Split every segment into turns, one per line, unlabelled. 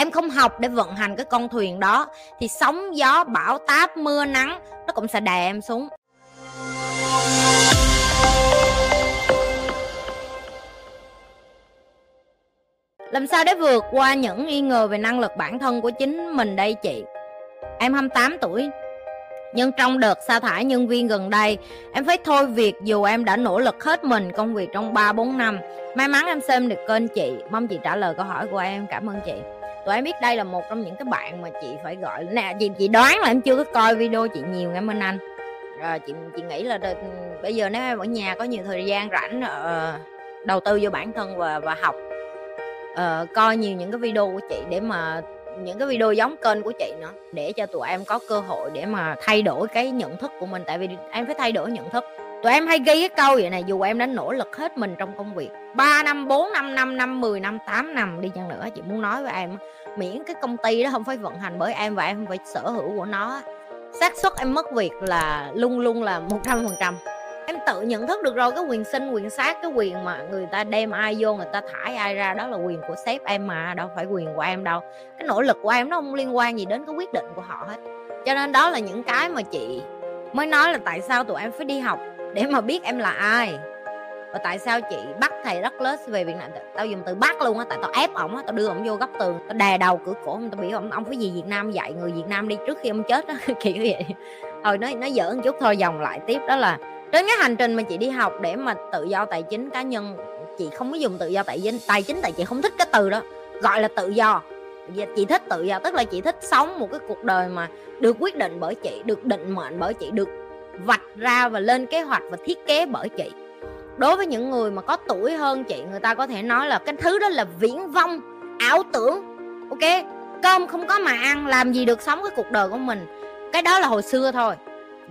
em không học để vận hành cái con thuyền đó. Thì sóng gió, bão, táp, mưa, nắng, nó cũng sẽ đè em xuống. Làm sao để vượt qua những nghi ngờ về năng lực bản thân của chính mình đây chị? Em 28 tuổi. Nhưng trong đợt sa thải nhân viên gần đây, em phải thôi việc dù em đã nỗ lực hết mình công việc trong 3-4 năm. May mắn em xem được kênh chị. Mong chị trả lời câu hỏi của em. Cảm ơn chị tụi em biết đây là một trong những cái bạn mà chị phải gọi nè chị chị đoán là em chưa có coi video chị nhiều em ơn anh. Rồi chị chị nghĩ là đợt, bây giờ nếu em ở nhà có nhiều thời gian rảnh uh, đầu tư vô bản thân và và học uh, coi nhiều những cái video của chị để mà những cái video giống kênh của chị nữa để cho tụi em có cơ hội để mà thay đổi cái nhận thức của mình. Tại vì em phải thay đổi nhận thức tụi em hay ghi cái câu vậy này dù em đã nỗ lực hết mình trong công việc 3 năm 4 năm 5 năm 10 năm 8 năm đi chăng nữa, chị muốn nói với em miễn cái công ty đó không phải vận hành bởi em và em không phải sở hữu của nó xác suất em mất việc là luôn luôn là một trăm phần trăm. Em tự nhận thức được rồi, cái quyền sinh quyền sát, cái quyền mà người ta đem ai vô, người ta thải ai ra, đó là quyền của sếp em mà, đâu phải quyền của em đâu. Cái nỗ lực của em nó không liên quan gì đến cái quyết định của họ hết. Cho nên đó là những cái mà chị mới nói là tại sao tụi em phải đi học để mà biết em là ai. Và tại sao chị bắt thầy rất lớn về việc này tao dùng từ bắt luôn á, tại tao ép ổng á, tao đưa ổng vô góc tường, tao đè đầu cửa cổ tao biểu ổng ông phải gì Việt Nam dạy người Việt Nam đi trước khi ông chết á, kiểu vậy. Thôi nói nói giỡn chút thôi dòng lại tiếp, đó là trên cái hành trình mà chị đi học để mà tự do tài chính cá nhân, chị không có dùng tự do tài chính tài chính tại chị không thích cái từ đó, gọi là tự do. Dạ, chị thích tự do, tức là chị thích sống một cái cuộc đời mà được quyết định bởi chị, được định mệnh bởi chị, được vạch ra và lên kế hoạch và thiết kế bởi chị. Đối với những người mà có tuổi hơn chị, người ta có thể nói là cái thứ đó là viễn vông ảo tưởng. Ok, cơm không có mà ăn, làm gì được sống cái cuộc đời của mình. Cái đó là hồi xưa thôi.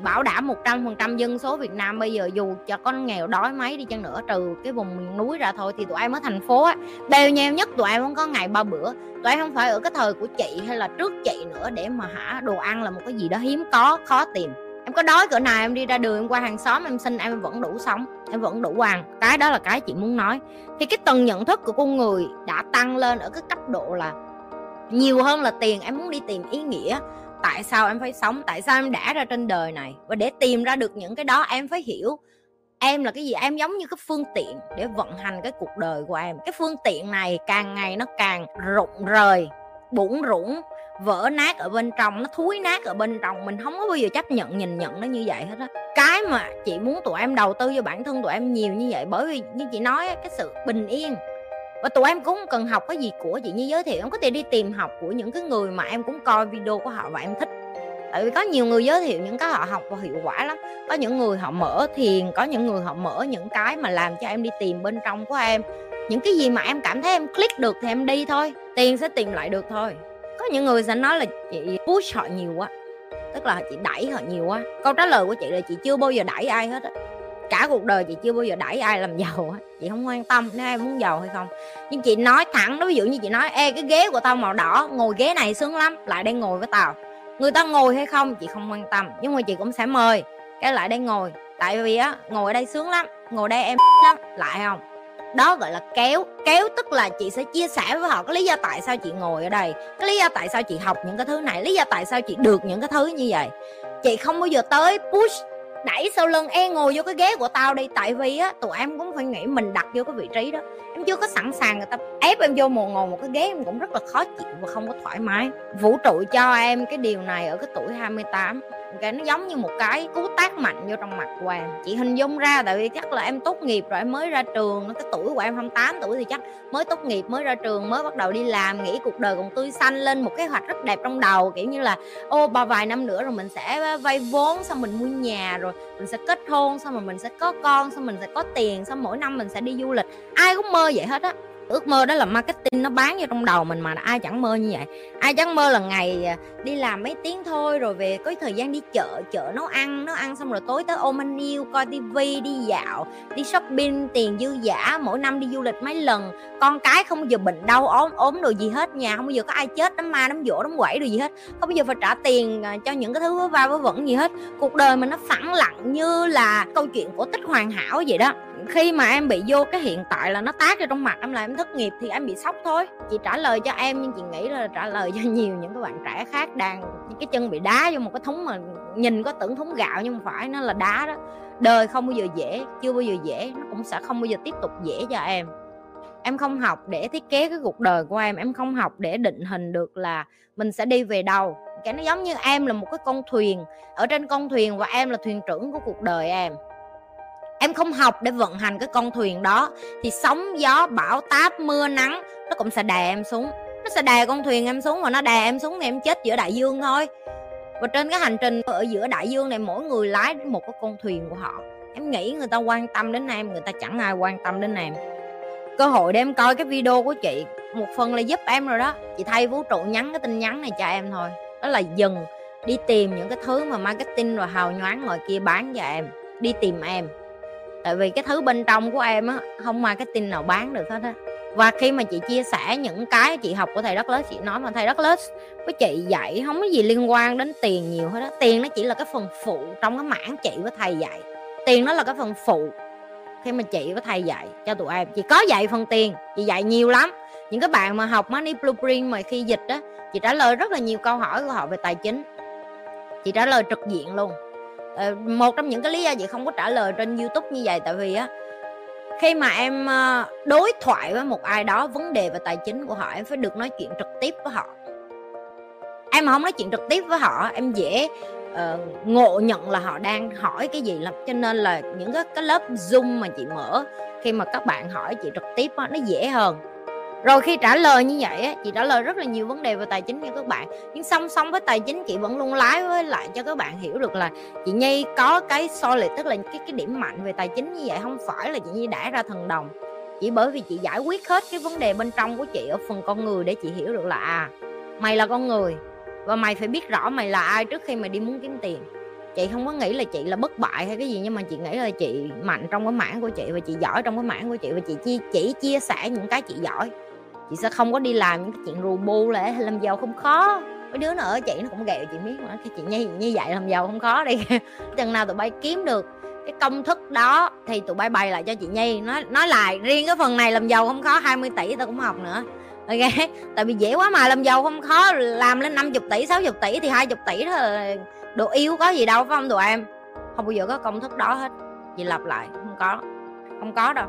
Bảo đảm một trăm phần trăm dân số Việt Nam bây giờ dù cho con nghèo đói mấy đi chăng nữa, trừ cái vùng miền núi ra thôi thì tụi em ở thành phố á. Bèo nheo nhất tụi em không có ngày ba bữa. Tụi em không phải ở cái thời của chị hay là trước chị nữa để mà hả đồ ăn là một cái gì đó hiếm có, khó tìm em có đói cỡ nào em đi ra đường, em qua hàng xóm em xin, em vẫn đủ sống, em vẫn đủ ăn cái đó là cái chị muốn nói. Thì cái tầng nhận thức của con người đã tăng lên ở cái cấp độ là nhiều hơn là tiền. Em muốn đi tìm ý nghĩa. Tại sao em phải sống? Tại sao em đã ra trên đời này? Và để tìm ra được những cái đó, em phải hiểu em là cái gì. Em giống như cái phương tiện để vận hành cái cuộc đời của em. Cái phương tiện này càng ngày nó càng rụng rời, bủn rủng vỡ nát ở bên trong, nó thúi nát ở bên trong, mình không có bao giờ chấp nhận, nhìn nhận nó như vậy hết á. Cái mà chị muốn tụi em đầu tư cho bản thân tụi em nhiều như vậy, bởi vì như chị nói cái sự bình yên. Và tụi em cũng cần học cái gì của chị như giới thiệu, em có thể đi tìm học của những cái người mà em cũng coi video của họ và em thích. Tại vì có nhiều người giới thiệu những cái họ học và hiệu quả lắm. Có những người họ mở thiền, có những người họ mở những cái mà làm cho em đi tìm bên trong của em. Những cái gì mà em cảm thấy em click được thì em đi thôi, tiền sẽ tìm lại được thôi những người sẽ nói là chị push họ nhiều quá, tức là chị đẩy họ nhiều quá. Câu trả lời của chị là chị chưa bao giờ đẩy ai hết á. Cả cuộc đời chị chưa bao giờ đẩy ai làm giàu á. Chị không quan tâm nếu ai muốn giàu hay không. Nhưng chị nói thẳng đó ví dụ như chị nói, ê, cái ghế của tao màu đỏ, ngồi ghế này sướng lắm, lại đây ngồi với tao. Người ta ngồi hay không, chị không quan tâm, nhưng mà chị cũng sẽ mời cái lại đây ngồi. Tại vì á, ngồi ở đây sướng lắm, ngồi đây em lắm, lại không? Đó gọi là kéo kéo tức là chị sẽ chia sẻ với họ cái lý do tại sao chị ngồi ở đây, cái lý do tại sao chị học những cái thứ này, lý do tại sao chị được những cái thứ như vậy. Chị không bao giờ tới push, đẩy sau lưng e ngồi vô cái ghế của tao đi. Tại vì á, tụi em cũng phải nghĩ mình đặt vô cái vị trí đó. Em chưa có sẵn sàng người ta ép em vô một, ngồi một cái ghế em cũng rất là khó chịu và không có thoải mái. Vũ trụ cho em cái điều này ở cái tuổi 28 cái nó giống như một cái cú tác mạnh vô trong mặt của em chị hình dung ra, tại vì chắc là em tốt nghiệp rồi, em mới ra trường. Cái tuổi của em 28 tuổi thì chắc mới tốt nghiệp, mới ra trường, mới bắt đầu đi làm, nghĩ cuộc đời còn tươi xanh, lên một kế hoạch rất đẹp trong đầu. Kiểu như là, ô, ba vài năm nữa rồi mình sẽ vay vốn, xong mình mua nhà rồi mình sẽ kết hôn, xong rồi mình sẽ có con, xong mình sẽ có tiền, xong mỗi năm mình sẽ đi du lịch. Ai cũng mơ vậy hết á ước mơ đó là marketing nó bán vô trong đầu mình mà ai chẳng mơ như vậy. Ai chẳng mơ là ngày à, đi làm mấy tiếng thôi, rồi về có thời gian đi chợ chợ nấu ăn nấu ăn xong rồi tối tới ôm anh yêu, coi tivi đi dạo, đi shopping, tiền dư giả, mỗi năm đi du lịch mấy lần. Con cái không bao giờ bệnh đau, ốm ốm đồ gì hết, nhà không bao giờ có ai chết, đám ma, đám dỗ, đám quẩy đồ gì hết. Không bao giờ phải trả tiền à, cho những cái thứ va vớ vẩn gì hết. Cuộc đời mình nó phẳng lặng như là câu chuyện của tích hoàn hảo vậy đó khi mà em bị vô cái hiện tại là nó tác ra trong mặt em, là em thất nghiệp thì em bị sốc thôi. Chị trả lời cho em nhưng chị nghĩ là trả lời cho nhiều những cái bạn trẻ khác đang cái chân bị đá vô một cái thúng mà nhìn có tưởng thúng gạo nhưng mà phải, nó là đá đó. Đời không bao giờ dễ, chưa bao giờ dễ, nó cũng sẽ không bao giờ tiếp tục dễ cho em. Em không học để thiết kế cái cuộc đời của em em không học để định hình được là mình sẽ đi về đâu. Cái nó giống như em là một cái con thuyền, ở trên con thuyền và em là thuyền trưởng của cuộc đời em em không học để vận hành cái con thuyền đó. Thì sóng gió, bão, táp, mưa, nắng, nó cũng sẽ đè em xuống. Nó sẽ đè con thuyền em xuống và nó đè em xuống thì em chết giữa đại dương thôi. Và trên cái hành trình ở giữa đại dương này, mỗi người lái một cái con thuyền của họ. Em nghĩ người ta quan tâm đến em, người ta chẳng ai quan tâm đến em. Cơ hội để em coi cái video của chị, một phần là giúp em rồi đó. Chị thay vũ trụ nhắn cái tin nhắn này cho em thôi. Đó là dừng, đi tìm những cái thứ mà marketing rồi hào nhoáng ngoài kia bán cho em, đi tìm em tại vì cái thứ bên trong của em á, không marketing nào bán được hết á. Và khi mà chị chia sẻ những cái chị học của thầy đất lớn chị nói mà thầy đất lớn với chị dạy không có gì liên quan đến tiền nhiều hết á. Tiền nó chỉ là cái phần phụ trong cái mảng chị với thầy dạy. Tiền nó là cái phần phụ khi mà chị với thầy dạy cho tụi em. Chị có dạy phần tiền, chị dạy nhiều lắm. Những cái bạn mà học money blueprint mà khi dịch á, chị trả lời rất là nhiều câu hỏi của họ về tài chính. Chị trả lời trực diện luôn ờ, một trong những cái lý do chị không có trả lời trên youtube như vậy tại vì á khi mà em ờ, đối thoại với một ai đó vấn đề về tài chính của họ em phải được nói chuyện trực tiếp với họ. Em mà không nói chuyện trực tiếp với họ em dễ uh, ngộ nhận là họ đang hỏi cái gì lắm. Cho nên là những cái, cái lớp zoom mà chị mở khi mà các bạn hỏi chị trực tiếp đó, nó dễ hơn rồi khi trả lời như vậy chị trả lời rất là nhiều vấn đề về tài chính cho các bạn. Nhưng song song với tài chính chị vẫn luôn lái với lại cho các bạn hiểu được là chị nhi có cái solid tức là cái cái điểm mạnh về tài chính như vậy không phải là chị nhi đã ra thần đồng. Chỉ bởi vì chị giải quyết hết cái vấn đề bên trong của chị ở phần con người để chị hiểu được là à mày là con người và mày phải biết rõ mày là ai trước khi mày đi muốn kiếm tiền. Chị không có nghĩ là chị là bất bại hay cái gì nhưng mà chị nghĩ là chị mạnh trong cái mảng của chị và chị giỏi trong cái mảng của chị và chị chỉ, chỉ chia sẻ những cái chị giỏi chị sẽ không có đi làm những cái chuyện rù bu là làm giàu không khó. Mấy đứa nó ở chị nó cũng ghẹo chị biết mà cái chuyện như, như vậy làm giàu không khó đi. Chừng nào tụi bay kiếm được cái công thức đó thì tụi bay bày lại cho chị nhi nói nói lại riêng cái phần này làm giàu không khó 20 tỷ tao cũng học nữa. Ok? Tại vì dễ quá mà làm giàu không khó làm lên 50 tỷ 60 tỷ thì 20 tỷ đó là đồ yêu có gì đâu phải không tụi em? Không bao giờ có công thức đó hết. Chị lặp lại không có. Không có đâu.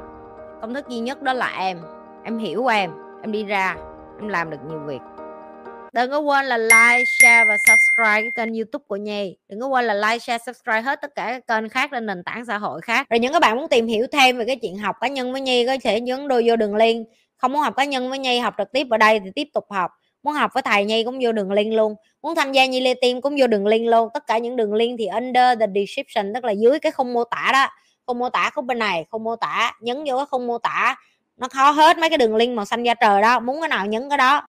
Công thức duy nhất đó là em. Em hiểu em em đi ra, em làm được nhiều việc. Đừng có quên là like, share và subscribe cái kênh youtube của nhi. Đừng có quên là like, share, subscribe hết tất cả các kênh khác trên nền tảng xã hội khác. Rồi những các bạn muốn tìm hiểu thêm về cái chuyện học cá nhân với nhi, có thể nhấn đôi vô đường link. Không muốn học cá nhân với nhi, học trực tiếp ở đây thì tiếp tục học. Muốn học với thầy nhi cũng vô đường link luôn. Muốn tham gia nhi lê tim cũng vô đường link luôn. Tất cả những đường link thì under the description, tức là dưới cái khung mô tả đó. Khung mô tả khúc bên này không mô tả, nhấn vô cái khung mô tả nó khó hết mấy cái đường link màu xanh da trời đó, muốn cái nào nhấn cái đó.